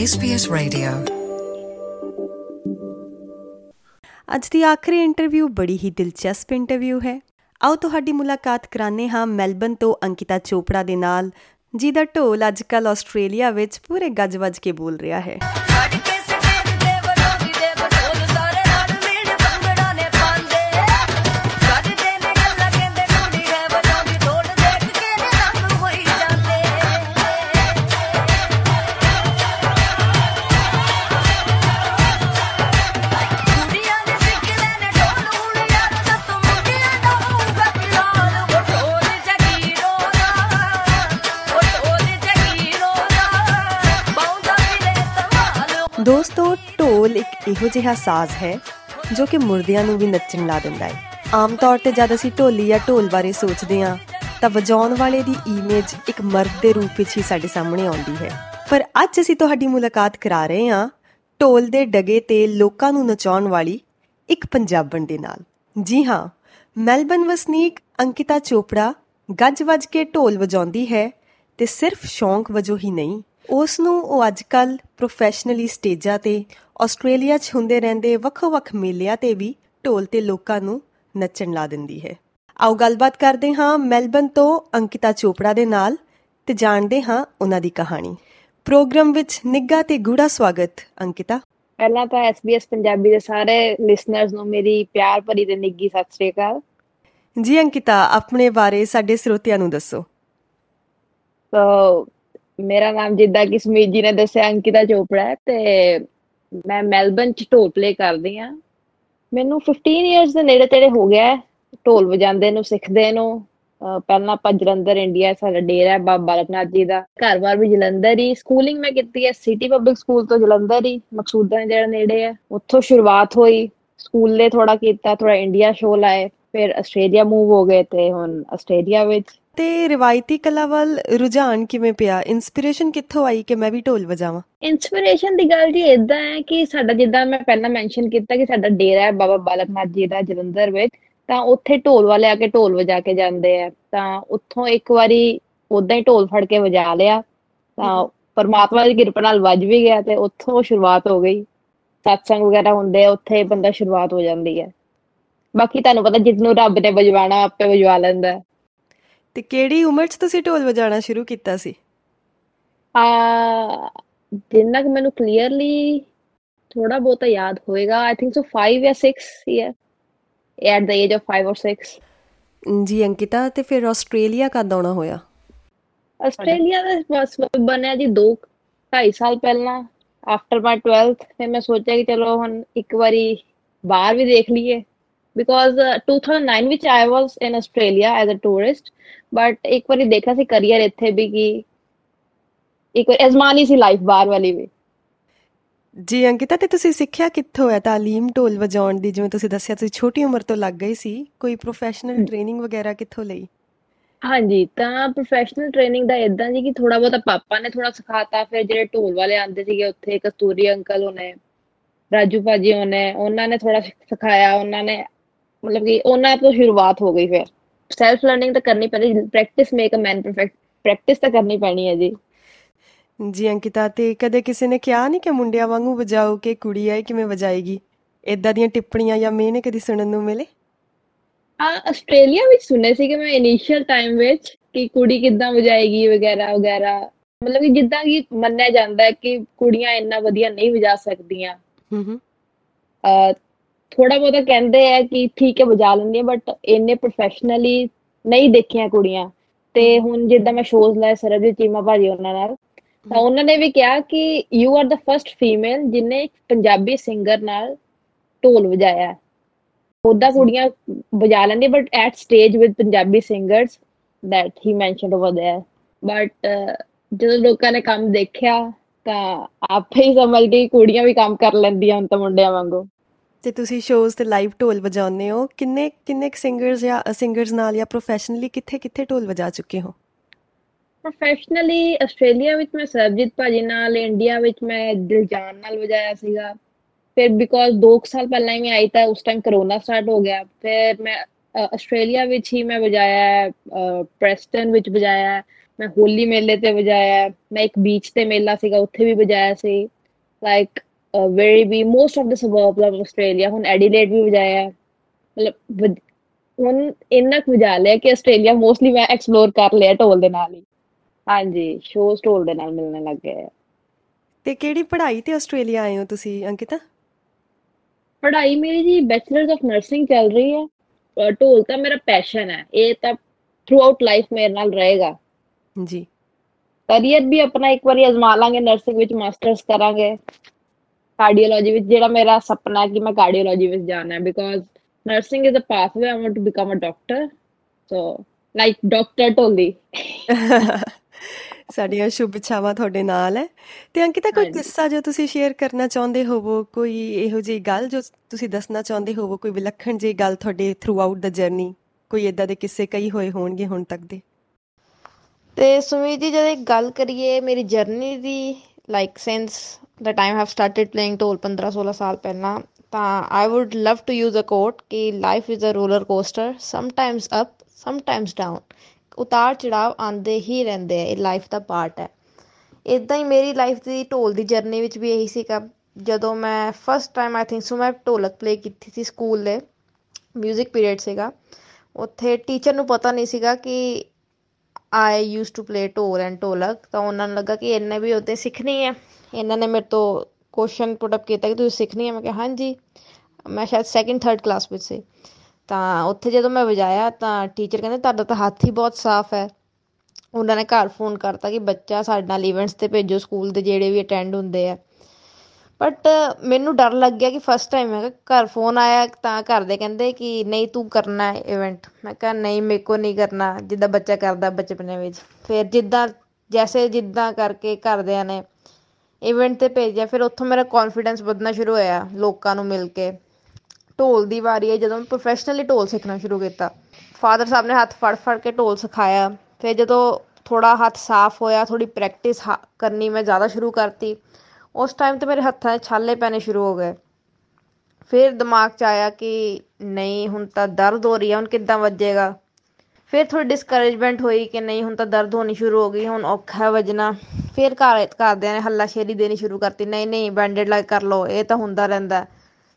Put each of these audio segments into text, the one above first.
SBS Radio. ਅੱਜ ਦੀ ਆਖਰੀ interview ਬੜੀ ਹੀ ਦਿਲਚਸਪ ਇੰਟਰਵਿਊ ਹੈ। ਆਓ ਤੁਹਾਡੀ ਮੁਲਾਕਾਤ ਕਰਾਨੇ ਹਾਂ ਮੈਲਬਨ ਤੋਂ ਅੰਕਿਤਾ ਚੋਪੜਾ ਦੇ ਨਾਲ ਜਿਹਦਾ ਢੋਲ ਅੱਜਕੱਲ ਆਸਟ੍ਰੇਲੀਆ ਵਿੱਚ ਪੂਰੇ ਗੱਜ-ਵੱਜ ਕੇ ਬੋਲ ਰਿਹਾ ਹੈ। ਦੋਸਤੋ, ਢੋਲ ਇੱਕ ਇਹੋ ਜਿਹਾ ਸਾਜ਼ ਹੈ ਜੋ ਕਿ ਮੁਰਦਿਆਂ ਨੂੰ ਵੀ ਨੱਚਣ ਲਾ ਦਿੰਦਾ ਹੈ। ਆਮ ਤੌਰ ਤੇ ਜਦ ਅਸੀਂ ਢੋਲੀ ਜਾਂ ਢੋਲ ਬਾਰੇ ਸੋਚਦੇ ਹਾਂ, ਤਾਂ ਵਜਾਉਣ ਵਾਲੇ ਦੀ ਇਮੇਜ ਇੱਕ ਮਰਦ ਦੇ ਰੂਪ ਵਿੱਚ ਹੀ ਸਾਡੇ ਸਾਹਮਣੇ ਆਉਂਦੀ ਹੈ। ਪਰ ਅੱਜ ਅਸੀਂ ਤੁਹਾਡੀ ਮੁਲਾਕਾਤ ਕਰਾ ਰਹੇ ਹਾਂ ਢੋਲ ਦੇ ਡਗੇ ਤੇ ਲੋਕਾਂ ਨੂੰ ਨਚਾਉਣ ਵਾਲੀ ਇੱਕ ਪੰਜਾਬਣ ਦੇ ਨਾਲ। ਜੀ ਹਾਂ, ਮੈਲਬਨ ਵਸਨੀਕ ਅੰਕਿਤਾ ਚੋਪੜਾ ਗੱਜ-ਵੱਜ ਕੇ ਢੋਲ ਵਜਾਉਂਦੀ ਹੈ ਤੇ ਸਿਰਫ ਸ਼ੌਂਕ ਵਜੋਂ ਹੀ ਨਹੀਂ ਉਸ ਨੂੰ ਉਹ ਅੱਜਕੱਲ ਪ੍ਰੋਫੈਸ਼ਨਲੀ ਸਟੇਜਾਂ ਤੇ ਆਸਟ੍ਰੇਲੀਆ 'ਚ ਹੁੰਦੇ ਰਹਿੰਦੇ ਵੱਖੋ-ਵੱਖ ਮੇਲਿਆਂ ਤੇ ਵੀ ਢੋਲ ਤੇ ਲੋਕਾਂ ਨੂੰ ਨੱਚਣ ਲਾ ਦਿੰਦੀ ਹੈ। ਆਓ ਗੱਲਬਾਤ ਕਰਦੇ ਹਾਂ ਮੈਲਬਨ ਤੋਂ ਅੰਕਿਤਾ ਚੋਪੜਾ ਦੇ ਨਾਲ ਤੇ ਜਾਣਦੇ ਹਾਂ ਉਹਨਾਂ ਦੀ ਕਹਾਣੀ। ਪ੍ਰੋਗਰਾਮ ਵਿੱਚ ਨਿੱਘਾ ਤੇ ਗੂੜਾ ਸਵਾਗਤ ਅੰਕਿਤਾ। ਪਹਿਲਾਂ ਤਾਂ SBS ਪੰਜਾਬੀ ਦੇ ਸਾਰੇ ਲਿਸਨਰਸ ਨੂੰ ਮੇਰੀ ਪਿਆਰ ਭਰੀ ਤੇ ਨਿੱਘੀ ਸਤਿ ਸ੍ਰੀ ਅਕਾਲ। ਜੀ ਅੰਕਿਤਾ ਆਪਣੇ ਬਾਰੇ ਸਾਡੇ ਸਰੋਤਿਆਂ ਨੂੰ ਦੱਸੋ। ਸੋ ਮੇਰਾ ਨਾਮ ਜਿੱਦਾਂ ਕਿ ਸਮੀਤ ਜੀ ਨੇ ਦੱਸਿਆ, ਅੰਕਿਤਾ ਚੋਪੜਾ ਹੈ ਤੇ ਮੈਂ ਮੈਲਬਨ ਚ ਢੋਲ ਪਲੇ ਕਰਦੀ ਆ ਮੈਨੂੰ 15 ਇਅਰਸ ਦੇ ਨੇੜੇ ਤੇੜੇ ਹੋ ਗਿਆ ਹੈ, ਢੋਲ ਵਜਾਉਂਦੇ ਨੂੰ, ਸਿੱਖਦੇ ਨੂੰ। ਅਹ ਪਹਿਲਾਂ ਆਪਾਂ ਜਲੰਧਰ ਇੰਡੀਆ ਸਾਡਾ ਡੇਰਾ ਹੈ, ਬਾਬਾ ਬਾਲਕ ਨਾਥ ਜੀ ਦਾ ਘਰ-ਬਾਰ ਵੀ ਜਲੰਧਰ ਹੀ। ਸਕੂਲਿੰਗ ਮੈਂ ਕੀਤੀ ਹੈ ਸਿਟੀ ਪਬਲਿਕ ਸਕੂਲ ਤੋਂ ਜਲੰਧਰ ਹੀ, ਮਕਸੂਦਾਂ ਜਿਹੜਾ ਨੇੜੇ ਹੈ। ਉੱਥੋਂ ਸ਼ੁਰੂਆਤ ਹੋਈ ਸਕੂਲੇ ਥੋੜਾ ਕੀਤਾ ਥੋੜਾ ਇੰਡੀਆ ਸ਼ੋਅ ਲਾਏ, ਫਿਰ ਆਸਟ੍ਰੇਲੀਆ ਮੂਵ ਹੋ ਗਏ ਤੇ ਹੁਣ ਆਸਟ੍ਰੇਲੀਆ ਵਿੱਚ ਤੇ ਰਿਵਾਇਤੀ ਕਲਾ ਵੱਲ ਰੁਝਾਨ ਕਿਵੇਂ ਪਿਆ? ਇਨਸਪੀਰੇਸ਼ਨ ਕਿੱਥੋਂ ਆਈ ਕਿ ਮੈਂ ਵੀ ਢੋਲ ਵਜਾਵਾਂ? ਇਨਸਪੀਰੇਸ਼ਨ ਦੀ ਗੱਲ ਜੀ ਇਦਾਂ ਹੈ ਕਿ ਸਾਡਾ ਜਿੱਦਾਂ ਮੈਂ ਪਹਿਲਾਂ ਮੈਂਸ਼ਨ ਕੀਤਾ ਕਿ ਸਾਡਾ ਡੇਰਾ ਹੈ ਬਾਬਾ ਬਾਲਕ ਨਾਥ ਜੀ ਦਾ ਜਲੰਧਰ ਵਿੱਚ, ਤਾਂ ਉੱਥੇ ਢੋਲ ਵਾਲੇ ਆ ਕੇ ਢੋਲ ਵਜਾ ਕੇ ਜਾਂਦੇ ਆ। ਤਾਂ ਉੱਥੋਂ ਇੱਕ ਵਾਰੀ ਉਦਾਂ ਹੀ ਢੋਲ ਫੜ ਕੇ ਵਜਾ ਲਿਆ। ਤਾਂ ਪਰਮਾਤਮਾ ਦੀ ਕਿਰਪਾ ਨਾਲ ਵੱਜ ਵੀ ਗਿਆ ਤੇ ਉੱਥੋਂ ਸ਼ੁਰੂਆਤ ਹੋ ਗਈ। ਸਤਸੰਗ ਵਗੈਰਾ ਹੁੰਦੇ ਆ, ਉੱਥੇ ਬੰਦਾ ਸ਼ੁਰੂਆਤ ਹੋ ਜਾਂਦੀ ਹੈ। ਬਾਕੀ ਤੁਹਾਨੂੰ ਪਤਾ ਜਿਸਨੂੰ ਰੱਬ ਨੇ ਵਜਵਾਣਾ ਆਪੇ ਵਜਵਾ ਲੈਂਦਾ। ਹੈ। ਤੇ ਕਿਹੜੀ ਉਮਰ 'ਚ ਤੁਸੀਂ ਢੋਲ ਵਜਾਉਣਾ ਸ਼ੁਰੂ ਕੀਤਾ ਸੀ? ਆ ਜਿੰਨਾ ਕਿ ਮੈਨੂੰ ਕਲੀਅਰਲੀ ਥੋੜਾ ਬਹੁਤਾ ਯਾਦ ਹੋਏਗਾ। ਆਈ ਥਿੰਕ ਸੋ 5 ਜਾਂ 6 year at the age of 5 or 6 ਜੀ ਅੰਕਿਤਾ ਤੇ ਫਿਰ ਆਸਟ੍ਰੇਲੀਆ ਕਦ ਆਉਣਾ ਹੋਇਆ? ਆਸਟ੍ਰੇਲੀਆ ਦਾ ਬਸ ਬਣਿਆ ਜੀ 2 2.5 ਸਾਲ ਪਹਿਲਾਂ। ਆਫਟਰ ਮਾਈ 12th ਫਿਰ ਮੈਂ ਸੋਚਿਆ ਕਿ ਚਲੋ ਹੁਣ ਇੱਕ ਵਾਰੀ ਬਾਹਰ ਵੀ ਦੇਖ ਲਈਏ। ਬਿਕੋਜ਼ 2009 ਵਿੱਚ I was in Australia as a tourist but ਇੱਕ ਵਾਰੀ ਦੇਖਿਆ ਸੀ ਕਰੀਅਰ ਇੱਥੇ ਵੀ ਕਿ ਇੱਕ ਅਜ਼ਮਾਨੀ ਸੀ ਲਾਈਫ ਬਾਹਰ ਵਾਲੀ ਵੀ ਜੀ ਅੰਕਿਤਾ ਤੇ ਤੁਸੀਂ ਸਿੱਖਿਆ ਕਿੱਥੋਂ ਹੈ ਤਾਲੀਮ ਢੋਲ ਵਜਾਉਣ ਦੀ ਜਿਵੇਂ ਤੁਸੀਂ ਦੱਸਿਆ ਤੁਸੀਂ ਛੋਟੀ ਉਮਰ ਤੋਂ ਲੱਗ ਗਈ ਸੀ ਕੋਈ ਪ੍ਰੋਫੈਸ਼ਨਲ ਟ੍ਰੇਨਿੰਗ ਵਗੈਰਾ ਕਿੱਥੋਂ ਲਈ ਹਾਂਜੀ ਤਾਂ ਪ੍ਰੋਫੈਸ਼ਨਲ ਟ੍ਰੇਨਿੰਗ ਦਾ ਇਦਾਂ ਜੀ ਕਿ ਥੋੜਾ ਬਹੁਤਾ ਪਾਪਾ ਨੇ ਥੋੜਾ ਸਿਖਾਤਾ ਫਿਰ ਜਿਹੜੇ ਢੋਲ ਵਾਲੇ ਆਂਦੇ ਸੀਗੇ ਉੱਥੇ ਕਸਤੂਰੀ ਅੰਕਲ ਹੋਣੇ ਰਾਜੂ ਭਾਜੀ ਹੋਣੇ ਉਹਨਾਂ ਨੇ ਥੋੜਾ ਸਿਖਾਇਆ ਉਹਨਾਂ ਨੇ ਮਤਲਬ ਕਿ ਉਹਨਾਂ ਤੋਂ ਸ਼ੁਰੂਆਤ ਹੋ ਗਈ ਫਿਰ। ਸੈਲਫ ਲਰਨਿੰਗ ਤਾਂ ਕਰਨੀ ਪੈਣੀ practice make a man perfect practice ਤਾਂ ਕਰਨੀ ਪੈਣੀ ਹੈ ਜੀ। ਜੀ ਅੰਕਿਤਾ ਤੇ ਕਦੇ ਕਿਸੇ ਨੇ ਕਿਹਾ ਨਹੀਂ ਕਿ ਮੁੰਡਿਆਂ ਵਾਂਗੂ ਵਜਾਓ ਕਿ ਕੁੜੀ ਆਏ ਕਿਵੇਂ ਵਜਾਏਗੀ? ਇਦਾਂ ਦੀਆਂ ਟਿੱਪਣੀਆਂ ਜਾਂ ਮੇਨੇ ਕਦੀ ਸੁਣਨ ਨੂੰ ਮਿਲੇ? ਆ ਆਸਟ੍ਰੇਲੀਆ ਵਿੱਚ ਸੁਣੇ ਸੀ ਕਿ ਮੈਂ ਇਨੀਸ਼ੀਅਲ ਟਾਈਮ ਵਿੱਚ ਕਿ ਕੁੜੀ ਕਿੱਦਾਂ ਵਜਾਏਗੀ ਵਗੈਰਾ ਵਗੈਰਾ। ਮਤਲਬ ਕਿ ਜਿੱਦਾਂ ਕਿ ਮੰਨਿਆ ਜਾਂਦਾ ਹੈ ਕਿ ਕੁੜੀਆਂ ਇੰਨਾ ਵਧੀਆ ਨਹੀਂ ਵਜਾ ਸਕਦੀਆਂ। ਹੂੰ ਹੂੰ। ਥੋੜਾ ਬਹੁਤਾ ਕਹਿੰਦੇ ਆ ਕਿ ਠੀਕ ਹੈ ਵਜਾ ਲੈਂਦੀਆਂ ਬਟ ਇੰਨੇ ਪ੍ਰੋਫੈਸ਼ਨਲੀ ਨਹੀਂ ਦੇਖੀਆਂ ਕੁੜੀਆਂ। ਤੇ ਹੁਣ ਜਿੱਦਾਂ ਮੈਂ ਸ਼ੋਜ਼ ਲਾਏ ਸਰਬਜੀਤ ਚੀਮਾ ਭਾਜੀ ਉਹਨਾਂ ਨਾਲ ਤਾਂ ਉਹਨਾਂ ਨੇ ਵੀ ਕਿਹਾ ਕਿ you are the first female ਜਿਨੇ ਇੱਕ ਪੰਜਾਬੀ ਸਿੰਗਰ ਨਾਲ ਢੋਲ ਵਜਾਇਆ। ਉਹਦਾ ਕੁੜੀਆਂ ਵਜਾ ਲੈਂਦੀਆਂ but at stage with Punjabi singers that he mentioned over there but ਜਦੋਂ ਲੋਕਾਂ ਨੇ ਕੰਮ ਦੇਖਿਆ ਤਾਂ ਆਪੇ ਹੀ ਸਮਝ ਕਿ ਕੁੜੀਆਂ ਵੀ ਕੰਮ ਕਰ ਲੈਂਦੀਆਂ ਹੁਣ ਤਾਂ ਮੁੰਡਿਆਂ ਵਾਂਗੂ। ਤੇ ਤੁਸੀਂ ਸ਼ੋਜ਼ ਤੇ ਲਾਈਵ ਢੋਲ ਵਜਾਉਂਦੇ ਹੋ। ਕਿੰਨੇ ਕਿੰਨੇ ਸਿੰਗਰਸ ਜਾਂ ਸਿੰਗਰਸ ਨਾਲ ਜਾਂ ਪ੍ਰੋਫੈਸ਼ਨਲੀ ਕਿੱਥੇ ਕਿੱਥੇ ਢੋਲ ਵਜਾ ਚੁੱਕੇ ਹੋ? ਪ੍ਰੋਫੈਸ਼ਨਲੀ ਆਸਟ੍ਰੇਲੀਆ ਵਿੱਚ ਮੈਂ ਸਰਬਜੀਤ ਭਾਜੀ ਨਾਲ ਇੰਡੀਆ ਵਿੱਚ ਮੈਂ ਦਿਲਜਾਨ ਨਾਲ ਵਜਾਇਆ ਸੀਗਾ। ਫਿਰ ਬਿਕੋਜ਼ 2 ਸਾਲ ਪਹਿਲਾਂ ਹੀ ਮੈਂ ਆਈ ਤਾਂ ਉਸ ਟਾਈਮ ਕਰੋਨਾ ਸਟਾਰਟ ਹੋ ਗਿਆ। ਫਿਰ ਮੈਂ ਆਸਟ੍ਰੇਲੀਆ ਵਿੱਚ ਹੀ ਮੈਂ ਵਜਾਇਆ ਹੈ ਪ੍ਰੈਸਟਨ ਵਿੱਚ ਵਜਾਇਆ ਹੈ, ਮੈਂ ਹੋਲੀ ਮੇਲੇ ਤੇ ਵਜਾਇਆ ਹੈ। ਮੈਂ ਇੱਕ ਬੀਚ ਤੇ ਮੇਲਾ ਸੀਗਾ, ਉੱਥੇ ਵੀ ਵਜਾਇਆ ਸੀ। Like very we most of the suburbs of Australia ਹੁਣ ਐਡੀਲੇਡ ਵੀ ਵਜਾਇਆ ਹੈ। ਮਤਲਬ ਹੁਣ ਇੰਨਾ ਕੁ ਵਜਾ ਲਿਆ ਕਿ ਆਸਟ੍ਰੇਲੀਆ ਮੋਸਟਲੀ ਮੈਂ ਐਕਸਪਲੋਰ ਕਰ ਲਿਆ ਢੋਲ ਦੇ ਨਾਲ ਹੀ। ਹਾਂਜੀ ਸ਼ੋਜ਼ ਢੋਲ ਦੇ ਨਾਲ ਮਿਲਣੇ ਲੱਗ ਗਏ। ਤੇ ਕਿਹੜੀ ਪੜ੍ਹਾਈ ਤੇ ਆਸਟ੍ਰੇਲੀਆ ਆਏ ਹੋ ਤੁਸੀਂ ਅੰਕਿਤਾ? ਪੜ੍ਹਾਈ ਮੇਰੀ ਜੀ ਬੈਚਲਰਸ ਆਫ ਨਰਸਿੰਗ ਚੱਲ ਰਹੀ ਹੈ। ਢੋਲ ਤਾਂ ਮੇਰਾ ਪੈਸ਼ਨ ਹੈ। ਇਹ ਤਾਂ ਥਰੂ ਆਊਟ ਲਾਈਫ ਮੇਰੇ ਨਾਲ ਰਹੇਗਾ। ਜੀ। ਕਰੀਅਰ ਵੀ ਆਪਣਾ ਇੱਕ ਵਾਰੀ ਅਜ਼ਮਾ ਲਾਂਗੇ ਨਰਸਿੰਗ ਵਿੱਚ ਮਾਸਟਰਸ ਕਰਾਂਗੇ। ਕਾਰਡੀਓਲੋਜੀ ਵਿੱਚ ਜਿਹੜਾ ਮੇਰਾ ਸੁਪਨਾ ਹੈ ਕਿ ਮੈਂ ਕਾਰਡੀਓਲੋਜੀ ਵਿੱਚ ਜਾਣਾ ਹੈ because nursing is a pathway I want to become a doctor so like doctor ਢੋਲੀ ਸਾਡੀਆਂ ਸ਼ੁਭ ਇੱਛਾਵਾਂ ਤੁਹਾਡੇ ਨਾਲ ਹੈ। ਤੇ ਅੰਕਿਤਾ ਕੋਈ। ਕਿੱਸਾ ਜੋ ਤੁਸੀਂ ਸ਼ੇਅਰ ਕਰਨਾ ਚਾਹੁੰਦੇ ਹੋਵੋ ਕੋਈ ਇਹੋ ਜਿਹੀ ਗੱਲ ਜੋ ਤੁਸੀਂ ਦੱਸਣਾ ਚਾਹੁੰਦੇ ਹੋਵੋ ਕੋਈ ਵਿਲੱਖਣ ਜਿਹੀ ਗੱਲ ਤੁਹਾਡੇ ਥਰੂ ਆਊਟ ਦਾ ਜਰਨੀ ਕੋਈ ਇਦਾਂ ਦੇ ਕਿੱਸੇ ਕਈ ਹੋਏ ਹੋਣਗੇ ਹੁਣ ਤੱਕ ਦੇ? ਤੇ ਸੁਮੀਤ ਜੀ ਜਦੋਂ ਗੱਲ ਕਰੀਏ ਮੇਰੀ journey the like since the time have started playing dhol 15 16 ਸਾਲ ਪਹਿਲਾਂ ਤਾਂ I would love to use a quote ਕਿ life is a roller coaster sometimes up sometimes down ਉਤਾਰ ਚੜਾਵ ਆਉਂਦੇ ਹੀ ਰਹਿੰਦੇ ਆ ਇਹ ਲਾਈਫ ਦਾ ਪਾਰਟ ਹੈ ਇਦਾਂ ਹੀ ਮੇਰੀ ਲਾਈਫ ਦੀ ਢੋਲ ਦੀ ਜਰਨੀ ਵਿੱਚ ਵੀ ਇਹੀ ਸੀਗਾ ਜਦੋਂ ਮੈਂ first time I think so ਮੈਂ ਢੋਲਕ ਪਲੇ ਕੀਤੀ ਸੀ ਸਕੂਲ ਦੇ ਮਿਊਜ਼ਿਕ ਪੀਰੀਅਡ ਸੀਗਾ ਉੱਥੇ ਟੀਚਰ ਨੂੰ ਪਤਾ ਨਹੀਂ ਸੀਗਾ ਕਿ I used to play dhol and dholak, ਤਾਂ ਉਹਨਾਂ ਨੂੰ ਲੱਗਾ ਕਿ ਇਹਨੇ ਵੀ ਉਹਦੇ ਸਿੱਖਣੀ ਹੈ ਇਹਨਾਂ ਨੇ ਮੇਰੇ ਤੋਂ ਕੁਐਸਚਨ ਪੁੱਟ ਅਪ ਕੀਤਾ ਕਿ ਤੁਸੀਂ ਸਿੱਖਣੀ ਹੈ ਮੈਂ ਕਿਹਾ, ਹਾਂਜੀ। ਮੈਂ ਸ਼ਾਇਦ ਸੈਕਿੰਡ ਥਰਡ ਕਲਾਸ ਵਿੱਚ ਸੀ। ਤਾਂ ਉੱਥੇ ਜਦੋਂ ਮੈਂ ਵਜਾਇਆ ਤਾਂ ਟੀਚਰ ਕਹਿੰਦੇ, ਤੁਹਾਡਾ ਤਾਂ ਹੱਥ ਹੀ ਬਹੁਤ ਸਾਫ਼ ਹੈ। ਉਹਨਾਂ ਨੇ ਘਰ ਫੋਨ ਕਰਤਾ ਕਿ ਬੱਚਾ ਸਾਡੇ ਨਾਲ ਇਵੈਂਟਸ ਤੇ ਭੇਜੋ ਸਕੂਲ ਦੇ ਜਿਹੜੇ ਵੀ ਅਟੈਂਡ ਹੁੰਦੇ ਆ। ਬਟ ਮੈਨੂੰ ਡਰ ਲੱਗ ਗਿਆ ਕਿ ਫਸਟ ਟਾਈਮ ਹੈਗਾ ਘਰ ਫੋਨ ਆਇਆ ਤਾਂ ਘਰ ਦੇ ਕਹਿੰਦੇ ਕਿ ਨਹੀਂ ਤੂੰ ਕਰਨਾ ਹੈ ਇਵੈਂਟ ਮੈਂ ਕਿਹਾ ਨਹੀਂ, ਮੇਰੇ ਕੋ ਨਹੀਂ ਕਰਨਾ। ਜਿੱਦਾਂ ਬੱਚਾ ਕਰਦਾ ਬਚਪਨੇ ਵਿੱਚ। ਫਿਰ ਜਿੱਦਾਂ, ਜੈਸੇ ਜਿੱਦਾਂ ਕਰਕੇ ਘਰਦਿਆਂ ਨੇ ਇਵੈਂਟ ਤੇ ਭੇਜਿਆ, ਫਿਰ ਉੱਥੋਂ ਮੇਰਾ ਕੌਨਫੀਡੈਂਸ ਵਧਣਾ ਸ਼ੁਰੂ ਹੋਇਆ ਲੋਕਾਂ ਨੂੰ ਮਿਲ ਕੇ। ਢੋਲ ਦੀ ਵਾਰੀ ਆਈ, ਜਦੋਂ ਮੈਂ ਪ੍ਰੋਫੈਸ਼ਨਲੀ ਢੋਲ ਸਿੱਖਣਾ ਸ਼ੁਰੂ ਕੀਤਾ। ਫਾਦਰ ਸਾਹਿਬ ਨੇ ਹੱਥ ਫੜ ਫੜ ਕੇ ਢੋਲ ਸਿਖਾਇਆ। ਫਿਰ ਜਦੋਂ ਥੋੜਾ ਹੱਥ ਸਾਫ਼ ਹੋਇਆ ਥੋੜੀ ਪ੍ਰੈਕਟਿਸ ਕਰਨੀ ਮੈਂ ਜ਼ਿਆਦਾ ਸ਼ੁਰੂ ਕਰਤੀ। ਉਸ ਟਾਈਮ ਤੇ ਮੇਰੇ ਹੱਥਾਂ 'ਚ ਛਾਲੇ ਪੈਣੇ ਸ਼ੁਰੂ ਹੋ ਗਏ। ਫਿਰ ਦਿਮਾਗ 'ਚ ਆਇਆ ਕਿ ਨਹੀਂ, ਹੁਣ ਤਾਂ ਦਰਦ ਹੋ ਰਹੀ ਹੈ ਹੁਣ ਕਿੱਦਾਂ ਵੱਜੇਗਾ? ਫਿਰ ਥੋੜੀ ਡਿਸਕਰੇਜਮੈਂਟ ਹੋਈ ਕਿ ਨਹੀਂ, ਹੁਣ ਤਾਂ ਦਰਦ ਹੋਣੀ ਸ਼ੁਰੂ ਹੋ ਗਈ, ਹੁਣ ਔਖਾ ਹੈ ਵੱਜਣਾ। ਫਿਰ ਘਰ, ਘਰਦਿਆਂ ਨੇ ਹੱਲਾਸ਼ੇਰੀ ਦੇਣੀ ਸ਼ੁਰੂ ਕਰਤੀ, ਨਹੀਂ ਨਹੀਂ ਬੈਂਡੇਡ ਲਾ ਕਰ ਲਓ, ਇਹ ਤਾਂ ਹੁੰਦਾ ਰਹਿੰਦਾ। ਹੈ।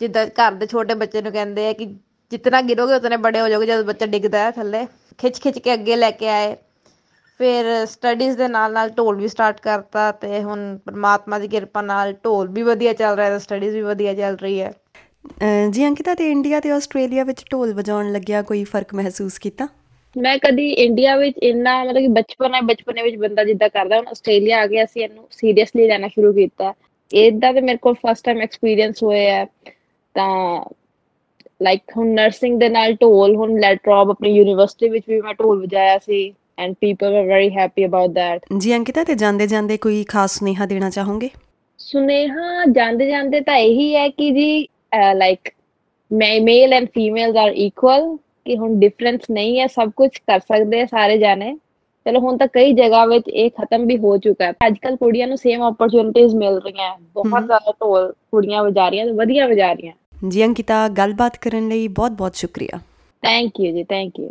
ਜਿੱਦਾਂ ਘਰ ਦੇ ਛੋਟੇ ਬੱਚੇ ਨੂੰ ਕਹਿੰਦੇ ਆ ਕਿ ਜਿਤਨਾ ਗਿਰੋਗੇ, ਉਤਨੇ ਬੜੇ ਹੋ ਜਾਓਗੇ, ਜਦੋਂ ਬੱਚਾ ਡਿੱਗਦਾ ਹੈ ਥੱਲੇ। ਖਿੱਚ ਖਿੱਚ ਕੇ ਅੱਗੇ ਲੈ ਕੇ ਆਏ। ਫਿਰ ਸਟੱਡੀਜ਼ ਦੇ ਨਾਲ ਨਾਲ ਢੋਲ ਵੀ ਸਟਾਰਟ ਕਰਤਾ ਤੇ ਹੁਣ ਪਰਮਾਤਮਾ ਦੀ ਕਿਰਪਾ ਨਾਲ ਢੋਲ ਵੀ ਵਧੀਆ ਚੱਲ ਰਿਹਾ ਤੇ ਸਟੱਡੀਜ਼ ਵੀ ਵਧੀਆ ਚੱਲ ਰਹੀ ਹੈ। ਜੀ ਅੰਕਿਤਾ ਤੇ ਇੰਡੀਆ ਤੇ ਆਸਟ੍ਰੇਲੀਆ ਵਿੱਚ ਢੋਲ ਵਜਾਉਣ ਲੱਗਿਆ ਕੋਈ ਫ਼ਰਕ ਮਹਿਸੂਸ ਕੀਤਾ? ਮੈਂ ਕਦੀ ਇੰਡੀਆ ਵਿੱਚ ਇੰਨਾ ਮਤਲਬ ਕਿ ਬਚਪਨ ਹੈ ਬਚਪਨੇ ਵਿੱਚ ਬੰਦਾ ਜਿੱਦਾਂ ਕਰਦਾ ਹੁਣ ਆਸਟ੍ਰੇਲੀਆ ਆ ਕੇ ਅਸੀਂ ਇਹਨੂੰ ਸੀਰੀਅਸਲੀ ਲੈਣਾ ਸ਼ੁਰੂ ਕੀਤਾ। ਇਦਾਂ ਤੇ ਮੇਰੇ ਕੋਲ ਫਸਟ ਟਾਈਮ ਐਕਸਪੀਰੀਅੰਸ ਹੋਇਆ ਹੈ। ਤਾਂ ਲਾਈਕ ਹੁਣ ਨਰਸਿੰਗ ਦੇ ਨਾਲ ਢੋਲ ਹੁਣ ਲੈਟਰੋਬ ਆਪਣੀ ਯੂਨੀਵਰਸਿਟੀ ਵਿੱਚ ਵੀ ਮੈਂ ਢੋਲ ਵਜਾਇਆ ਸੀ। And people were very happy about that ਜੀ ਅੰਕਿਤਾ ਤੇ ਜਾਂਦੇ ਜਾਂਦੇ ਕੋਈ ਖਾਸ ਸੁਨੇਹਾ ਦੇਣਾ ਚਾਹੋਗੇ? ਸੁਨੇਹਾ ਜਾਂਦੇ ਜਾਂਦੇ ਤਾਂ ਇਹੀ ਹੈ ਕਿ ਜੀ like male and females are equal ਕਿ ਹੁਣ ਡਿਫਰੈਂਸ ਨਹੀਂ ਹੈ ਸਭ ਕੁਝ ਕਰ ਸਕਦੇ ਆ ਸਾਰੇ ਜਾਣੇ। ਚਲੋ ਹੁਣ ਤਾਂ ਕਈ ਜਗ੍ਹਾ ਵਿੱਚ ਇਹ ਖਤਮ ਵੀ ਹੋ ਚੁੱਕਾ ਹੈ। ਅੱਜ ਕੱਲ ਕੁੜੀਆਂ ਨੂੰ ਸੇਮ ਓਪਰਚੁਨਿਟੀਜ਼ ਮਿਲ ਰਹੀਆਂ ਬਹੁਤ। ਜ਼ਿਆਦਾ ਢੋਲ ਕੁੜੀਆਂ ਵਜਾ ਰਹੀਆਂ ਤੇ ਵਧੀਆ ਵਜਾ ਰਹੀਆਂ। ਜੀ ਅੰਕਿਤਾ ਗੱਲਬਾਤ ਕਰਨ ਲਈ ਬਹੁਤ-ਬਹੁਤ ਸ਼ੁਕਰੀਆ। ਥੈਂਕ ਯੂ ਜੀ ਥੈਂਕ ਯੂ